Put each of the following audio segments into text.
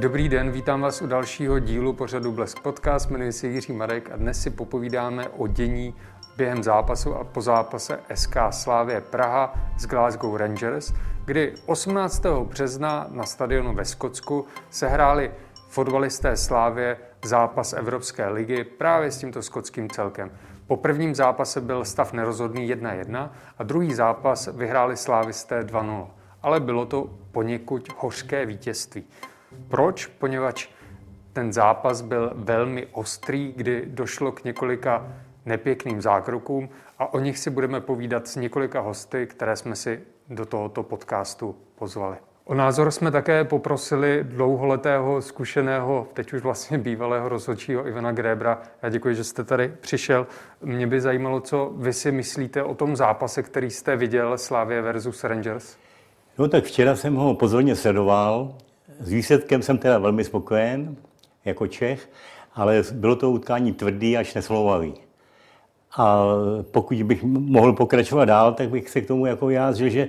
Dobrý den, vítám vás u dalšího dílu pořadu Blesk Podcast. Jmenuji se Jiří Marek a dnes si popovídáme o dění během zápasu a po zápase SK Slávě Praha s Glasgow Rangers, kdy 18. března na stadionu ve Skotsku se hráli fotbalisté Slávě zápas Evropské ligy právě s tímto skotským celkem. Po prvním zápase byl stav nerozhodný 1-1 a druhý zápas vyhráli slávisté 2-0. Ale bylo to poněkud hořké vítězství. Proč? Poněvadž ten zápas byl velmi ostrý, kdy došlo k několika nepěkným zákrokům a o nich si budeme povídat s několika hosty, které jsme si do tohoto podcastu pozvali. O názor jsme také poprosili dlouholetého, zkušeného, teď už vlastně bývalého rozhodčího Ivana Grébra. Já děkuji, že jste tady přišel. Mě by zajímalo, co vy si myslíte o tom zápase, který jste viděl, Slávě versus Rangers. No tak včera jsem ho pozorně sledoval. S výsledkem jsem teda velmi spokojen, jako Čech, ale bylo to utkání tvrdý až neslovavý. A pokud bych mohl pokračovat dál, tak bych se k tomu jako vyjádřil, že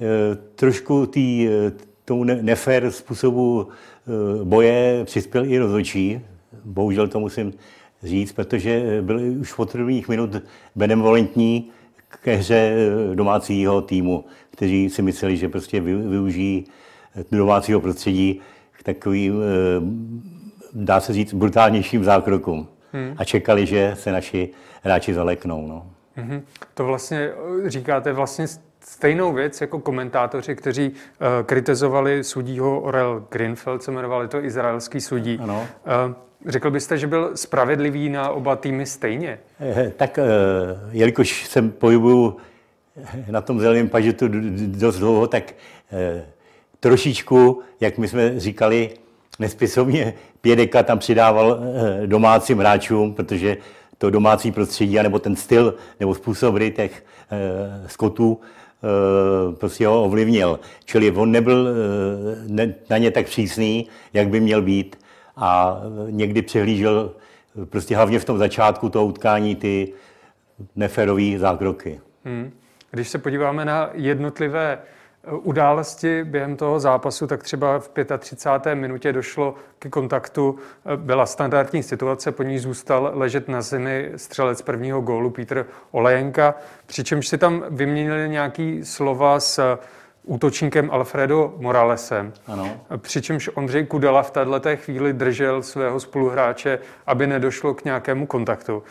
Eh, trošku tý, eh, tomu nefér způsobu eh, boje přispěl i rozhodčí. Bohužel to musím říct, protože byli už od prvních minut benevolentní ke hře domácího týmu, kteří si mysleli, že prostě využijí domácího prostředí k takovým, dá se říct, brutálnějším zákrokům. Hmm. A čekali, že se naši hráči zaleknou. No. Hmm. To vlastně říkáte vlastně stejnou věc jako komentátoři, kteří uh, kritizovali sudího Orel Grinfeld, se jmenovali to izraelský sudí. Ano. Uh, Řekl byste, že byl spravedlivý na oba týmy stejně? Eh, tak jelikož jsem pohybuju na tom zeleném pažetu dost dlouho, tak trošičku, jak my jsme říkali, nespisovně Pědeka tam přidával domácím hráčům, protože to domácí prostředí, nebo ten styl, nebo způsob hry těch skotů Eh, prostě ho ovlivnil. Čili on nebyl eh, na ně tak přísný, jak by měl být a někdy přehlížel eh, prostě hlavně v tom začátku toho utkání ty neférové zákroky. Hmm. Když se podíváme na jednotlivé události během toho zápasu, tak třeba v 35. minutě došlo k kontaktu. Byla standardní situace, po ní zůstal ležet na zemi střelec prvního gólu Petr Olejenka, přičemž si tam vyměnili nějaký slova s útočníkem Alfredo Moralesem. Ano. Přičemž Ondřej Kudela v této chvíli držel svého spoluhráče, aby nedošlo k nějakému kontaktu.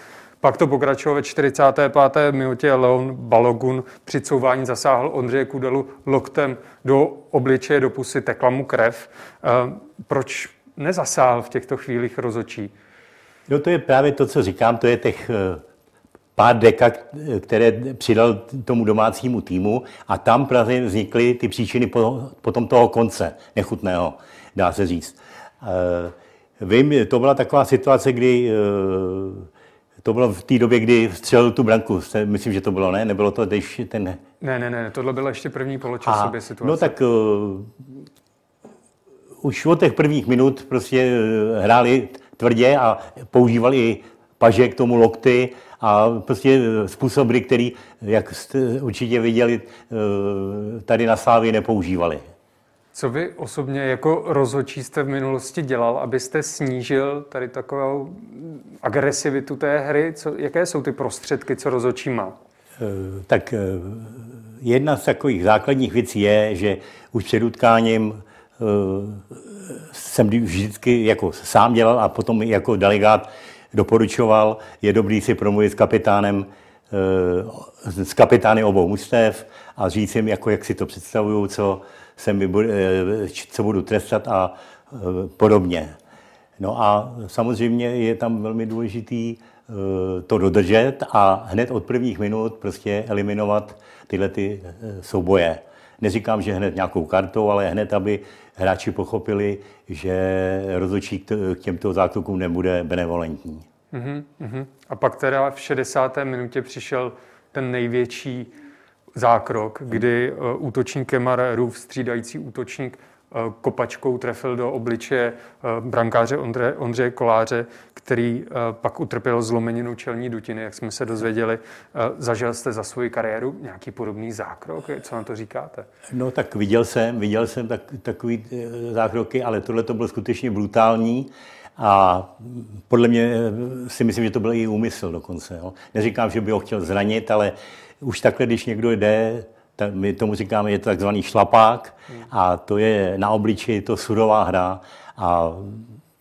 Pak to pokračovalo ve 45. minutě. Leon Balogun při couvání zasáhl Ondřeje Kudelu loktem do obličeje, do pusy, tekla mu krev. Eh, proč nezasáhl v těchto chvílích rozočí? No to je právě to, co říkám, to je těch eh, pár deka, které přidal tomu domácímu týmu a tam právě vznikly ty příčiny potom toho konce nechutného, dá se říct. Eh, vím, to byla taková situace, kdy to bylo v té době, kdy střelil tu branku. Myslím, že to bylo, ne? Nebylo to, když ten... Ne, ne, ne, tohle bylo ještě první poločas sobě situace. No tak uh, už od těch prvních minut prostě uh, hráli tvrdě a používali i paže k tomu lokty a prostě způsob který, jak jste určitě viděli, uh, tady na Slávě nepoužívali. Co vy osobně jako rozhodčí jste v minulosti dělal, abyste snížil tady takovou agresivitu té hry? Co, jaké jsou ty prostředky, co rozhodčí má? Eh, tak eh, jedna z takových základních věcí je, že už před utkáním eh, jsem vždycky jako sám dělal a potom jako delegát doporučoval, je dobrý si promluvit s kapitánem, s kapitány obou mužstev a říct jim, jako, jak si to představuju, co, se mi bude, co budu trestat a podobně. No a samozřejmě je tam velmi důležitý eh, to dodržet a hned od prvních minut prostě eliminovat tyhle ty eh, souboje. Neříkám, že hned nějakou kartou, ale hned, aby hráči pochopili, že rozhodčí k těmto zákrokům nebude benevolentní. Uh-huh, A pak teda v 60. minutě přišel ten největší zákrok, kdy uh, útočník Kemar Rův, střídající útočník, kopačkou trefil do obličeje brankáře Ondře, Ondřeje Koláře, který pak utrpěl zlomeninu čelní dutiny, jak jsme se dozvěděli. Zažil jste za svoji kariéru nějaký podobný zákrok? Co na to říkáte? No tak viděl jsem, viděl jsem tak, takový zákroky, ale tohle to bylo skutečně brutální. A podle mě si myslím, že to byl i úmysl dokonce. Jo. Neříkám, že by ho chtěl zranit, ale už takhle, když někdo jde, tak my tomu říkáme, je to takzvaný šlapák a to je na obličeji to surová hra a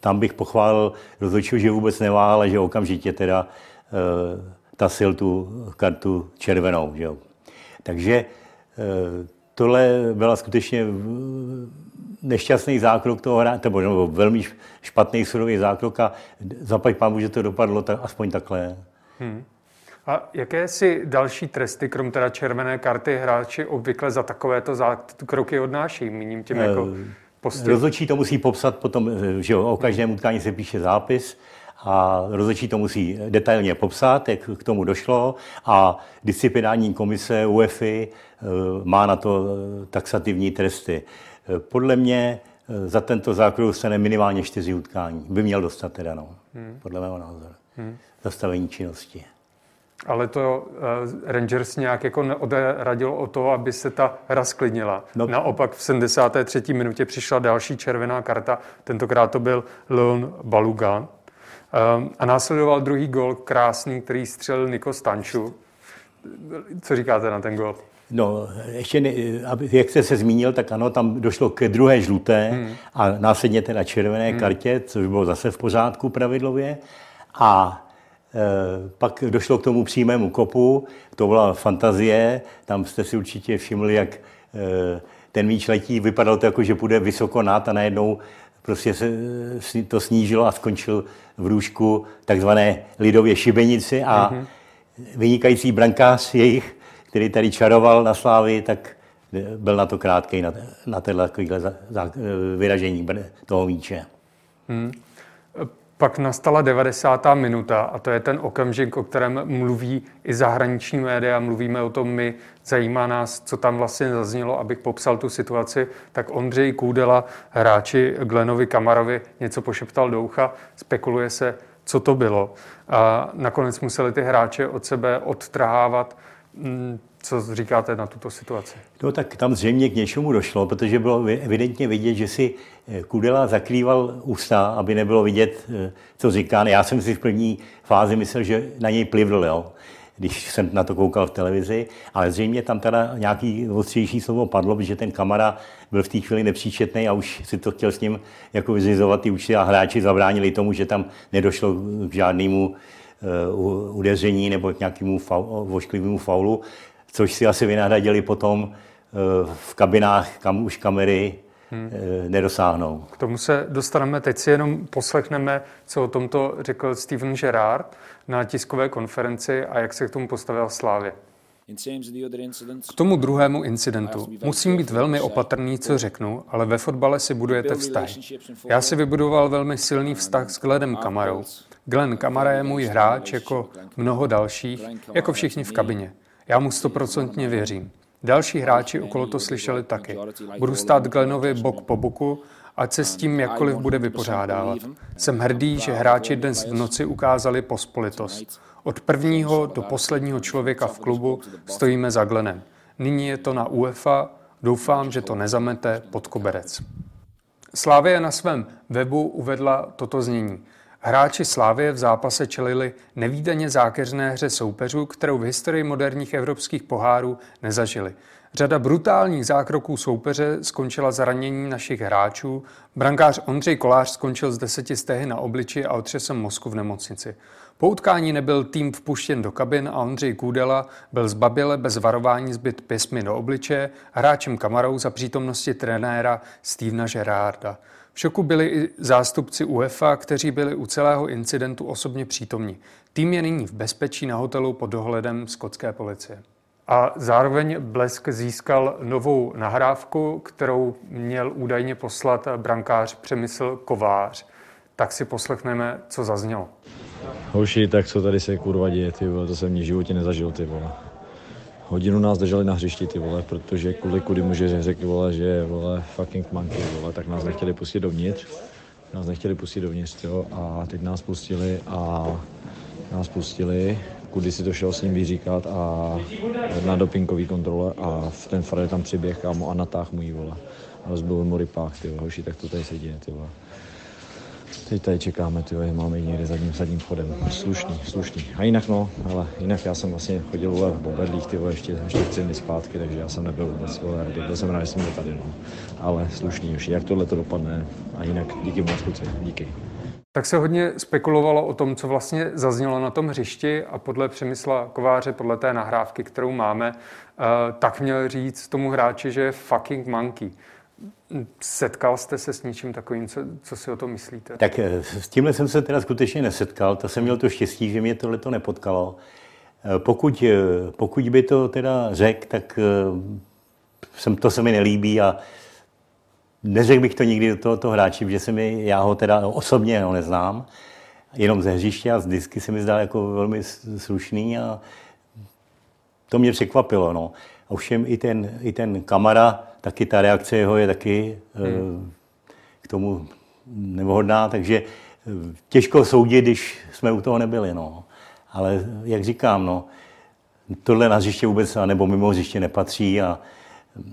tam bych pochválil rozhodčího, že vůbec neváhal, že okamžitě teda uh, tasil tu kartu červenou. Že jo. Takže uh, tohle byla skutečně nešťastný zákrok toho hráče, nebo velmi špatný surový zákrok a zaplať pámu, že to dopadlo tak, aspoň takhle. Hmm. A jaké si další tresty, krom teda červené karty, hráči obvykle za takovéto kroky odnáší? Míním tím jako eh, postoj. Rozhodčí to musí popsat potom, eh, že o každém utkání se píše zápis a rozhodčí to musí detailně popsat, jak k tomu došlo a disciplinární komise UEFI eh, má na to taxativní tresty. Podle mě za tento zákrok stane minimálně čtyři utkání. By měl dostat teda, no, hmm. podle mého názoru. Hmm. Zastavení činnosti. Ale to uh, Rangers nějak jako neodradilo o to, aby se ta hra sklidnila. No. Naopak v 73. minutě přišla další červená karta, tentokrát to byl Leon Baluga. Um, a následoval druhý gol, krásný, který střelil Niko Stanču. Co říkáte na ten gol? No, ještě, ne, jak jste se zmínil, tak ano, tam došlo ke druhé žluté hmm. a následně teda červené hmm. kartě, což bylo zase v pořádku pravidlově. A pak došlo k tomu přímému kopu, to byla fantazie, tam jste si určitě všimli, jak e, ten míč letí, vypadalo to jako, že půjde vysoko nad a najednou prostě se to snížilo a skončil v růžku takzvané lidově šibenici a hmm. vynikající brankář jejich který tady čaroval na Slávy, tak byl na to krátký, na, na tenhle vyražení toho míče. Hmm. Pak nastala 90. minuta a to je ten okamžik, o kterém mluví i zahraniční média, mluvíme o tom my, zajímá nás, co tam vlastně zaznělo, abych popsal tu situaci, tak Ondřej Kůdela, hráči Glenovi Kamarovi, něco pošeptal do ucha, spekuluje se, co to bylo. A nakonec museli ty hráče od sebe odtrhávat Mm, co říkáte na tuto situaci? No tak tam zřejmě k něčemu došlo, protože bylo evidentně vidět, že si eh, Kudela zakrýval ústa, aby nebylo vidět, eh, co říká. Já jsem si v první fázi myslel, že na něj plivl, jo, když jsem na to koukal v televizi, ale zřejmě tam teda nějaký ostřejší slovo padlo, protože ten kamera byl v té chvíli nepříčetný a už si to chtěl s ním jako vyzizovat ty účty a hráči zabránili tomu, že tam nedošlo k žádnému Eh, udeření nebo k nějakému vošklivému faulu, což si asi vynahradili potom eh, v kabinách, kam už kamery hmm. Eh, nedosáhnou. K tomu se dostaneme. Teď si jenom poslechneme, co o tomto řekl Steven Gerrard na tiskové konferenci a jak se k tomu postavil Slávě. K tomu druhému incidentu musím být velmi opatrný, co řeknu, ale ve fotbale si budujete vztahy. Já si vybudoval velmi silný vztah s Gledem Kamarou. Glenn Kamara je můj hráč jako mnoho dalších, jako všichni v kabině. Já mu stoprocentně věřím. Další hráči okolo to slyšeli taky. Budu stát Glenovi bok po boku, ať se s tím jakkoliv bude vypořádávat. Jsem hrdý, že hráči dnes v noci ukázali pospolitost. Od prvního do posledního člověka v klubu stojíme za Glenem. Nyní je to na UEFA, doufám, že to nezamete pod koberec. Slávě na svém webu uvedla toto znění. Hráči Slávě v zápase čelili nevýdaně zákeřné hře soupeřů, kterou v historii moderních evropských pohárů nezažili. Řada brutálních zákroků soupeře skončila zranění našich hráčů. Brankář Ondřej Kolář skončil z deseti stehy na obliči a otřesem mozku v nemocnici. Po utkání nebyl tým vpuštěn do kabin a Ondřej Kůdela byl zbaběle bez varování zbyt pěsmi do obliče hráčem kamarou za přítomnosti trenéra Stevena Gerarda. V šoku byli i zástupci UEFA, kteří byli u celého incidentu osobně přítomni. Tým je nyní v bezpečí na hotelu pod dohledem skotské policie. A zároveň Blesk získal novou nahrávku, kterou měl údajně poslat brankář Přemysl Kovář. Tak si poslechneme, co zaznělo. Hoši, tak co tady se kurva děje, ty vole, to jsem v životě nezažil, ty vole. Hodinu nás drželi na hřišti, ty vole, protože kvůli kudy muže řekli, vole, že vole, fucking monkey, vole, tak nás nechtěli pustit dovnitř. Nás nechtěli pustit dovnitř, jo, a teď nás pustili a nás pustili, kudy si to šel s ním vyříkat a na dopingový kontrole a v ten Fred tam přiběh kámo, a natáh mu jí, vole. A rozbil mu rypách, ty hoši, tak to tady se děje, ty vole. Teď tady čekáme, ty máme někde zadním, zadním vchodem. Slušný, slušný. A jinak no, ale jinak já jsem vlastně chodil v Bobedlích, ty vole, ještě, ještě tři dny zpátky, takže já jsem nebyl vůbec vole, byl jsem rád, že byl tady, no. Ale slušný už, jak tohle to dopadne. A jinak díky moc, kluci, díky. Tak se hodně spekulovalo o tom, co vlastně zaznělo na tom hřišti a podle Přemysla Kováře, podle té nahrávky, kterou máme, eh, tak měl říct tomu hráči, že je fucking monkey. Setkal jste se s něčím takovým, co, co si o tom myslíte? Tak eh, s tímhle jsem se teda skutečně nesetkal, to jsem měl to štěstí, že mě tohle to nepotkalo. Eh, pokud, eh, pokud by to teda řekl, tak jsem, to se mi nelíbí a neřekl bych to nikdy do tohoto hráči, protože se mi, já ho teda osobně ho neznám, jenom ze hřiště a z disky se mi zdá jako velmi slušný a to mě překvapilo. No. Ovšem i ten, i ten kamara, taky ta reakce jeho je taky hmm. k tomu nevhodná, takže eh, těžko soudit, když jsme u toho nebyli. No. Ale jak říkám, no, tohle na hřiště vůbec, nebo mimo hřiště nepatří a hm,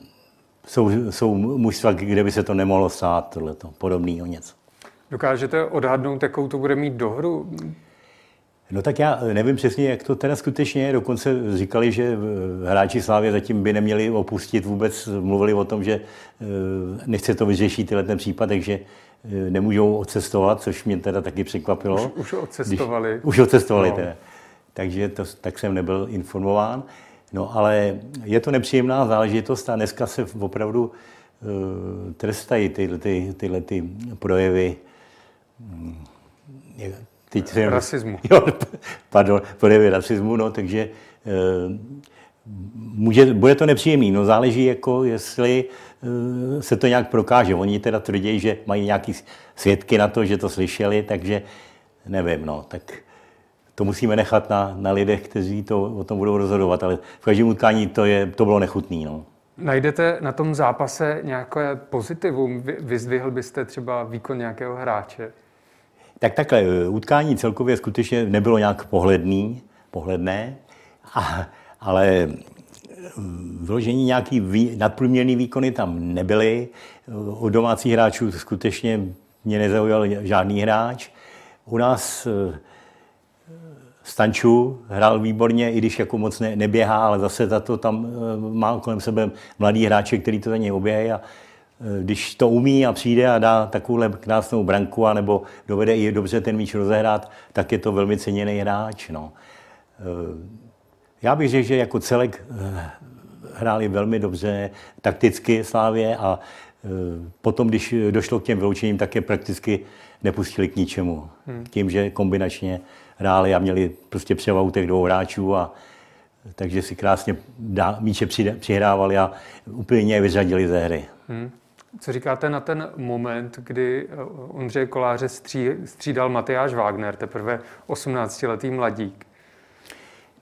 jsou, jsou mužstva, kde by se to nemohlo stát, tohleto, podobného něco. Dokážete odhadnout, jakou to bude mít dohru? No tak já nevím přesně, jak to teda skutečně je. Dokonce říkali, že hráči Slávě zatím by neměli opustit vůbec. Mluvili o tom, že eh, nechce to vyřešit tyhle ten případ, takže eh, nemůžou odcestovat, což mě teda taky překvapilo. Už, už odcestovali. Když, už odcestovali no. teda. Takže to, tak jsem nebyl informován. No ale je to nepříjemná záležitost a dneska se opravdu uh, trestají tyhle, ty, tyhle ty projevy hm, Teď jsem, rasismu. Jo, pardon, projevy rasismu, no, takže e, může, bude to nepříjemný. No, záleží, jako jestli e, se to nějak prokáže. Oni teda tvrdí, že mají nějaký svědky na to, že to slyšeli, takže nevím, no, tak to musíme nechat na, na lidech, kteří to o tom budou rozhodovat, ale v každém utkání to, je, to bylo nechutný. No. Najdete na tom zápase nějaké pozitivum? Vyzdvihl byste třeba výkon nějakého hráče? Tak takhle, eh, utkání celkově skutečně nebylo nějak pohledný, pohledné, a, ale eh, vložení nějaký vý, nadprůměrný výkony tam nebyly. U domácích hráčů skutečně mě nezaujal žádný hráč. U nás eh, Stanču hrál výborně, i když jako moc ne, neběhá, ale zase za to tam má kolem sebe mladý hráče, který to za něj oběhají a Eh, když to umí a přijde a dá takovouhle krásnou branku, anebo dovede i dobře ten míč rozehrát, tak je to velmi ceněný hráč. No. Eh, já bych řekl, že jako celek eh, hráli velmi dobře takticky Slávě a potom, když došlo k těm vyloučením, tak je prakticky nepustili k ničemu. Hmm. Tím, že kombinačně hráli a měli prostě převahu těch dvou hráčů a takže si krásně dá, míče přihrávali a úplně je vyřadili ze hry. Hmm. Co říkáte na ten moment, kdy eh, Ondřeje Koláře stří, střídal Matyáš Wagner, teprve 18-letý mladík?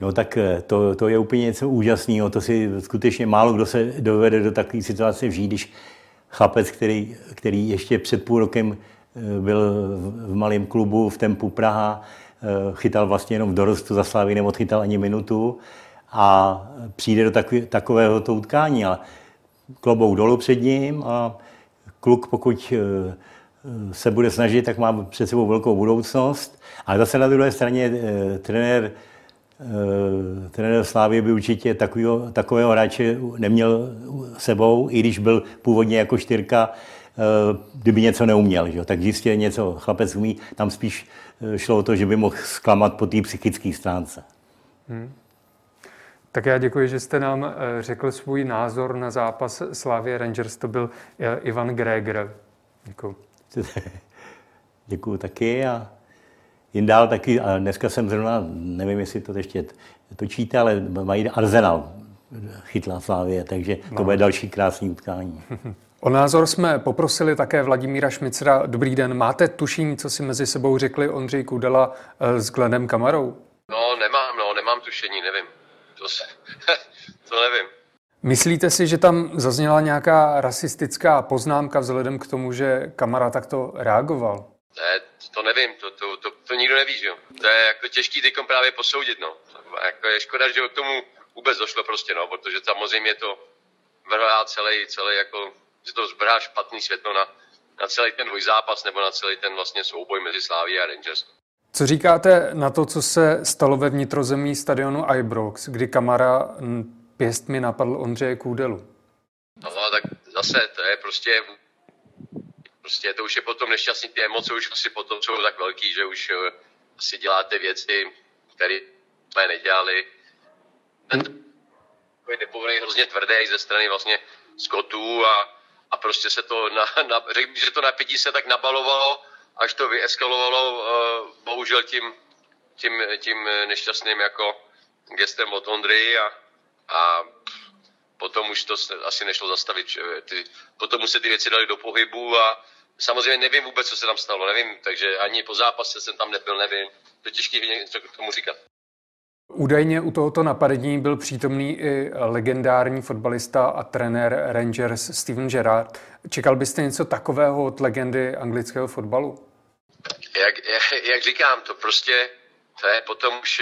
No tak eh, to, to je úplně něco úžasného. To si skutečně málo kdo se dovede do takové situace vžít, když chlapec, který, který ještě před půl rokem eh, byl v malém klubu v Tempu Praha, chytal vlastně jenom v dorostu za Slávy, neodchytal ani minutu a přijde do takového to utkání. A klobouk dolů před ním a kluk, pokud eh, se bude snažit, tak má před sebou velkou budoucnost. Ale zase na druhé straně eh, trenér, eh, trenér Slávy by určitě takového, takového hráče neměl sebou, i když byl původně jako čtyřka, kdyby něco neuměl. Že? Tak jistě něco chlapec umí, tam spíš šlo o to, že by mohl zklamat po té psychické stránce. Hmm. Tak já děkuji, že jste nám eh, řekl svůj názor na zápas Slávě Rangers. To byl eh, Ivan Greger. Děkuji. Děkuji taky a jen dál taky, a dneska jsem zrovna, nevím, jestli to ještě točíte, ale mají Arsenal chytla Slávě, takže to no. bude další krásný utkání. O názor jsme poprosili také Vladimíra Šmicra. Dobrý den, máte tušení, co si mezi sebou řekli Ondřej Kudela eh, s Glenem Kamarou? No, nemám, no, nemám tušení, nevím to, se, to nevím. Myslíte si, že tam zazněla nějaká rasistická poznámka vzhledem k tomu, že kamera takto reagoval? Ne, to nevím, to, to, to, to nikdo neví, že jo. To je jako těžký teďkom právě posoudit, no. Jako je škoda, že k tomu vůbec došlo prostě, no, protože samozřejmě to vrhá celý, celý jako, že to zbrá špatný světlo na, na celý ten zápas nebo na celý ten vlastně souboj mezi Sláví a Rangers. Co říkáte na to, co se stalo ve vnitrozemí stadionu Ibrox, kdy Kamara pěstmi napadl Ondřeje Kůdelu? No, tak zase to je prostě prostě to už je potom nešťastný, ty emoce už asi potom jsou tak velký, že už uh, asi děláte věci, které jsme nedělali. Ten nepovedený hrozně tvrdý ze strany vlastně Scottů a, a prostě se to, na, na, řekl že to napětí se tak nabalovalo, až to vyeskalovalo uh, bohužel tím, tím, tím nešťastným jako gestem od Ondry a, a potom už to asi nešlo zastavit. Ty, potom už se ty věci dali do pohybu a samozřejmě nevím vůbec, co se tam stalo, nevím, takže ani po zápase jsem tam nebyl, nevím. To je těžké k tomu říkat. Údajně u tohoto napadení byl přítomný i legendární fotbalista a trenér Rangers Steven Gerrard. Čekal byste něco takového od legendy anglického fotbalu? Jak, jak, jak říkám, to prostě to je potom už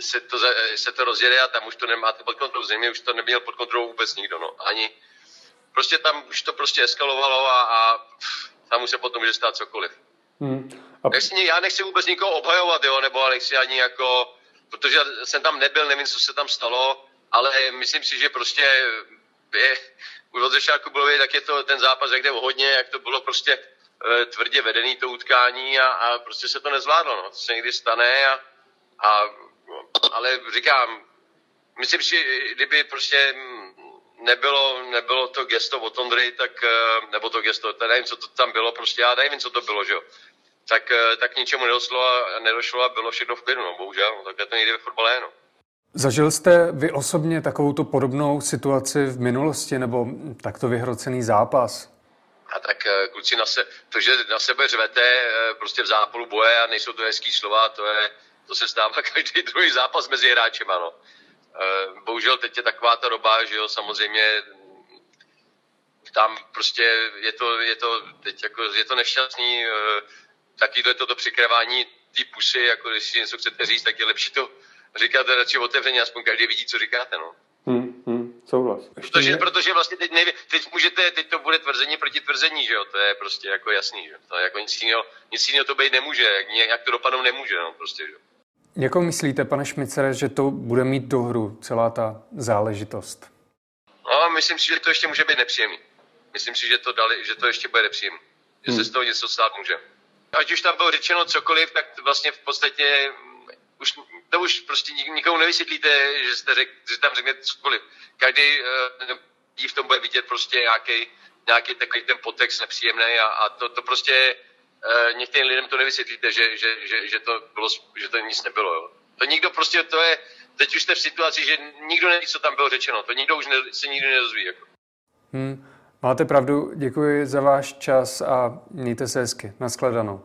se to, se to rozjede a tam už to nemáte pod kontrolou. Země už to neměl pod kontrolou vůbec nikdo. No. Ani, prostě tam už to prostě eskalovalo a, a tam už se potom může stát cokoliv. Hmm. A... Nechci, já nechci vůbec nikoho obhajovat, jo, nebo nechci ani jako protože jsem tam nebyl, nevím, co se tam stalo, ale myslím si, že prostě je, už od začátku bylo jak je to ten zápas, jak jde hodně, jak to bylo prostě e, tvrdě vedený to utkání a, a prostě se to nezvládlo, no. to se někdy stane a, a ale říkám, myslím si, kdyby prostě nebylo, nebylo to gesto od Ondry, tak, e, nebo to gesto, to nevím, co to tam bylo, prostě já nevím, co to bylo, že jo tak, eh, tak ničemu nedošlo a, nedošlo a bylo všechno v klidu, no, bohužel. No, tak to někdy ve fotbale no. Zažil jste vy osobně takovou podobnou situaci v minulosti nebo takto vyhrocený zápas? A tak eh, kluci, na se, to, že na sebe řvete eh, prostě v zápolu boje a nejsou to hezký slova, to, je, to se stává každý druhý zápas mezi hráči, no. Bohužel teď je taková ta doba, že jo, samozřejmě tam prostě je to, je to, teď jako, je to nešťastný, taky to je toto přikrávání ty pusy, jako když si něco chcete říct, tak je lepší to říkat radši otevřeně, aspoň každý vidí, co říkáte, no. Hmm, hmm, souhlas. Protože, protože vlastně teď, neví, teď můžete, teď to bude tvrzení proti tvrzení, že jo, to je prostě jako jasný, že to jako nic jiného, nic jiného to být nemůže, jak, jak to dopadnout nemůže, no, prostě, že Jakou myslíte, pane Šmicere, že to bude mít do hru celá ta záležitost? No, myslím si, že to ještě může být nepříjemný. Myslím si, že to, dali, že to ještě bude nepříjemný. Že hmm. se z toho něco stát může ať už tam bylo řečeno cokoliv, tak vlastně v podstatě mm, už, to už prostě nikomu nevysvětlíte, že, jste řek, že tam řeknete cokoliv. Každý uh, v tom bude vidět prostě nějaký, nějaký takový ten potext nepříjemný a, a to, to prostě uh, některým lidem to nevysvětlíte, že, že, že, že, to bylo, že to nic nebylo. Jo. To nikdo prostě, to je, teď už jste v situaci, že nikdo neví, co tam bylo řečeno. To nikdo už ne, se nikdy nedozví. Jako. Hmm. Máte pravdu, děkuji za váš čas a mějte se hezky. Naschledanou.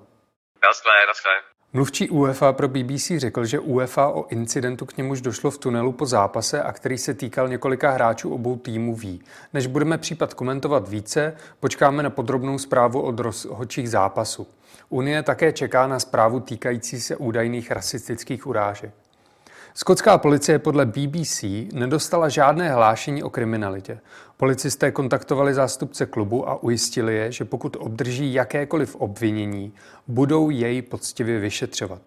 Naschle, naschle. Mluvčí UEFA pro BBC řekl, že UEFA o incidentu k němuž došlo v tunelu po zápase a který se týkal několika hráčů obou týmů ví. Než budeme případ komentovat více, počkáme na podrobnou zprávu od rozhodčích zápasu. Unie také čeká na zprávu týkající se údajných rasistických urážek. Skotská policie podle BBC nedostala žádné hlášení o kriminalitě. Policisté kontaktovali zástupce klubu a ujistili je, že pokud obdrží jakékoliv obvinění, budou jej poctivě vyšetřovat.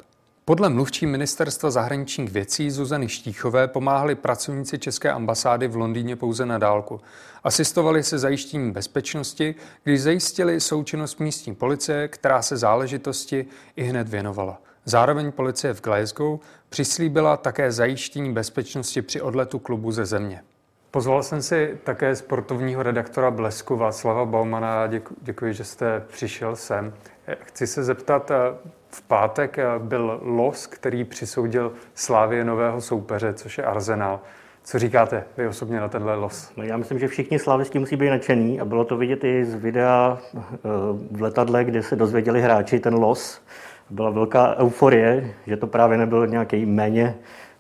Podle mluvčí ministerstva zahraničních věcí Zuzany Štíchové pomáhali pracovníci České ambasády v Londýně pouze na dálku. Asistovali se zajištěním bezpečnosti, když zajistili součinnost místní policie, která se záležitosti i hned věnovala. Zároveň policie v Glasgow přislíbila také zajištění bezpečnosti při odletu klubu ze země. Pozval jsem si také sportovního redaktora Blesku Václava Baumana. Děkuji, děkuji, že jste přišel sem. Chci se zeptat, eh, v pátek eh, byl los, který přisoudil Slávě nového soupeře, což je Arsenal. Co říkáte vy osobně na tenhle los? No já myslím, že všichni slávisti musí být nadšený a bylo to vidět i z videa eh, v letadle, kde se dozvěděli hráči ten los byla velká euforie, že to právě nebyl nějaký méně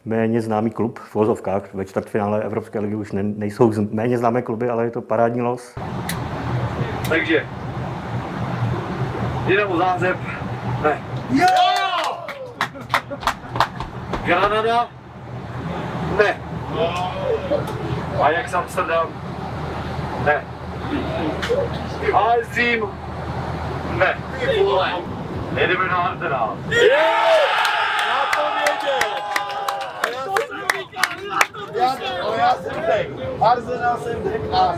méně známý klub v vozovkách. Ve čtvrtfinále Evropské ligy už ne, nejsou méně známé kluby, ale je to parádní los. Takže Dynamo Záhřeb, ne. Jo! Granada, ne. Ajax Amsterdam, ne. AS Řím, ne. Jedeme na Arsenal. Já, já jsem řekl, Arsenal jsem řekl a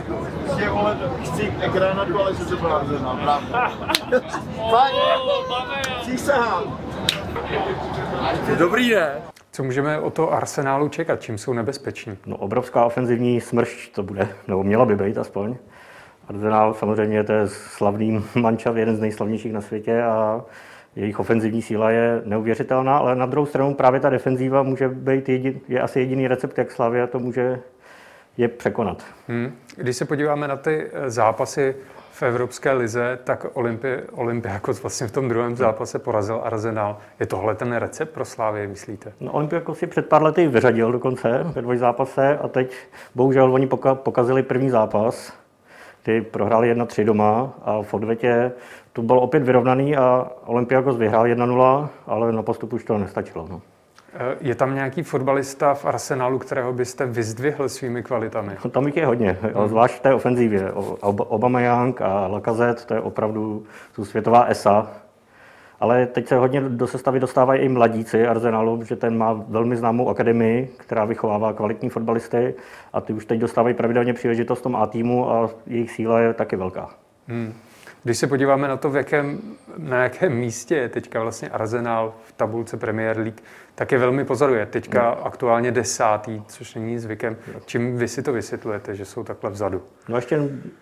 že vole, chci Granadu, ale že to byl Arsenal, pravda. Fakt, přísahám. Dobrý ne? Co můžeme o to Arsenálu čekat? Čím jsou nebezpeční? No, obrovská ofenzivní smršť to bude, nebo měla by být aspoň. Arsenal samozřejmě to je slavný mančav, jeden z nejslavnějších na světě a jejich ofenzivní síla je neuvěřitelná, ale na druhou stranu právě ta defenzíva může být jedin, je asi jediný recept, jak Slavia to může je překonat. Hmm. Když se podíváme na ty eh, zápasy v Evropské lize, tak Olympi, Olympiakos vlastně v tom druhém zápase porazil Arsenal. Je tohle ten recept pro Slávy, myslíte? No, Olympiakos si před pár lety vyřadil dokonce ve dvoj zápase a teď bohužel oni poka- pokazili první zápas. Ty prohráli 1-3 doma a v odvetě to byl opět vyrovnaný a Olympiakos vyhrál 1-0, ale na postup už to nestačilo. No. Eh, Je tam nějaký fotbalista v Arsenálu, kterého byste vyzdvihl svými kvalitami? No, Tam jich je hodně, jo, zvlášť v té ofenzívě. O- Ob- Aubameyang a Lacazette, to je opravdu jsou světová esa. Ale teď se hodně do sestavy dostávají i mladíci Arsenalu, že ten má velmi známou akademii, která vychovává kvalitní fotbalisty a ty už teď dostávají pravidelně příležitost v tom A týmu a jejich síla je taky velká. Když se podíváme na to, v jakém, na jakém místě je teďka vlastně Arsenal v tabulce Premier League, tak je velmi pozoruje. Teďka aktuálně desátý, což není zvykem. Čím vy si to vysvětlujete, že jsou takhle vzadu? No ještě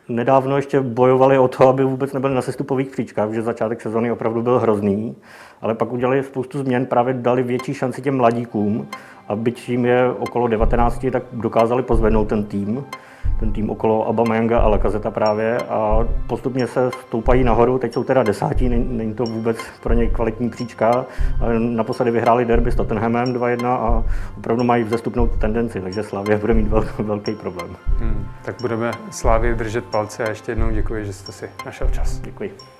nedávno ještě bojovali o to, aby vůbec nebyli na sestupových příčkách, že začátek sezóny opravdu byl hrozný, ale pak udělali spoustu změn, právě dali větší šanci těm mladíkům a byť jim je okolo 19, tak dokázali pozvednout ten tým, ten tým okolo Aubameyanga a Lacazeta právě a postupně se stoupají nahoru, teď jsou teda desátí, není, to vůbec pro ně kvalitní příčka, naposledy vyhráli derby s Tottenhamem 2-1 a opravdu mají vzestupnou tendenci, takže Slavia bude mít vel, velký problém. Hmm, tak budeme Slávě držet palce a ještě jednou děkuji, že jste si našel čas. Děkuji.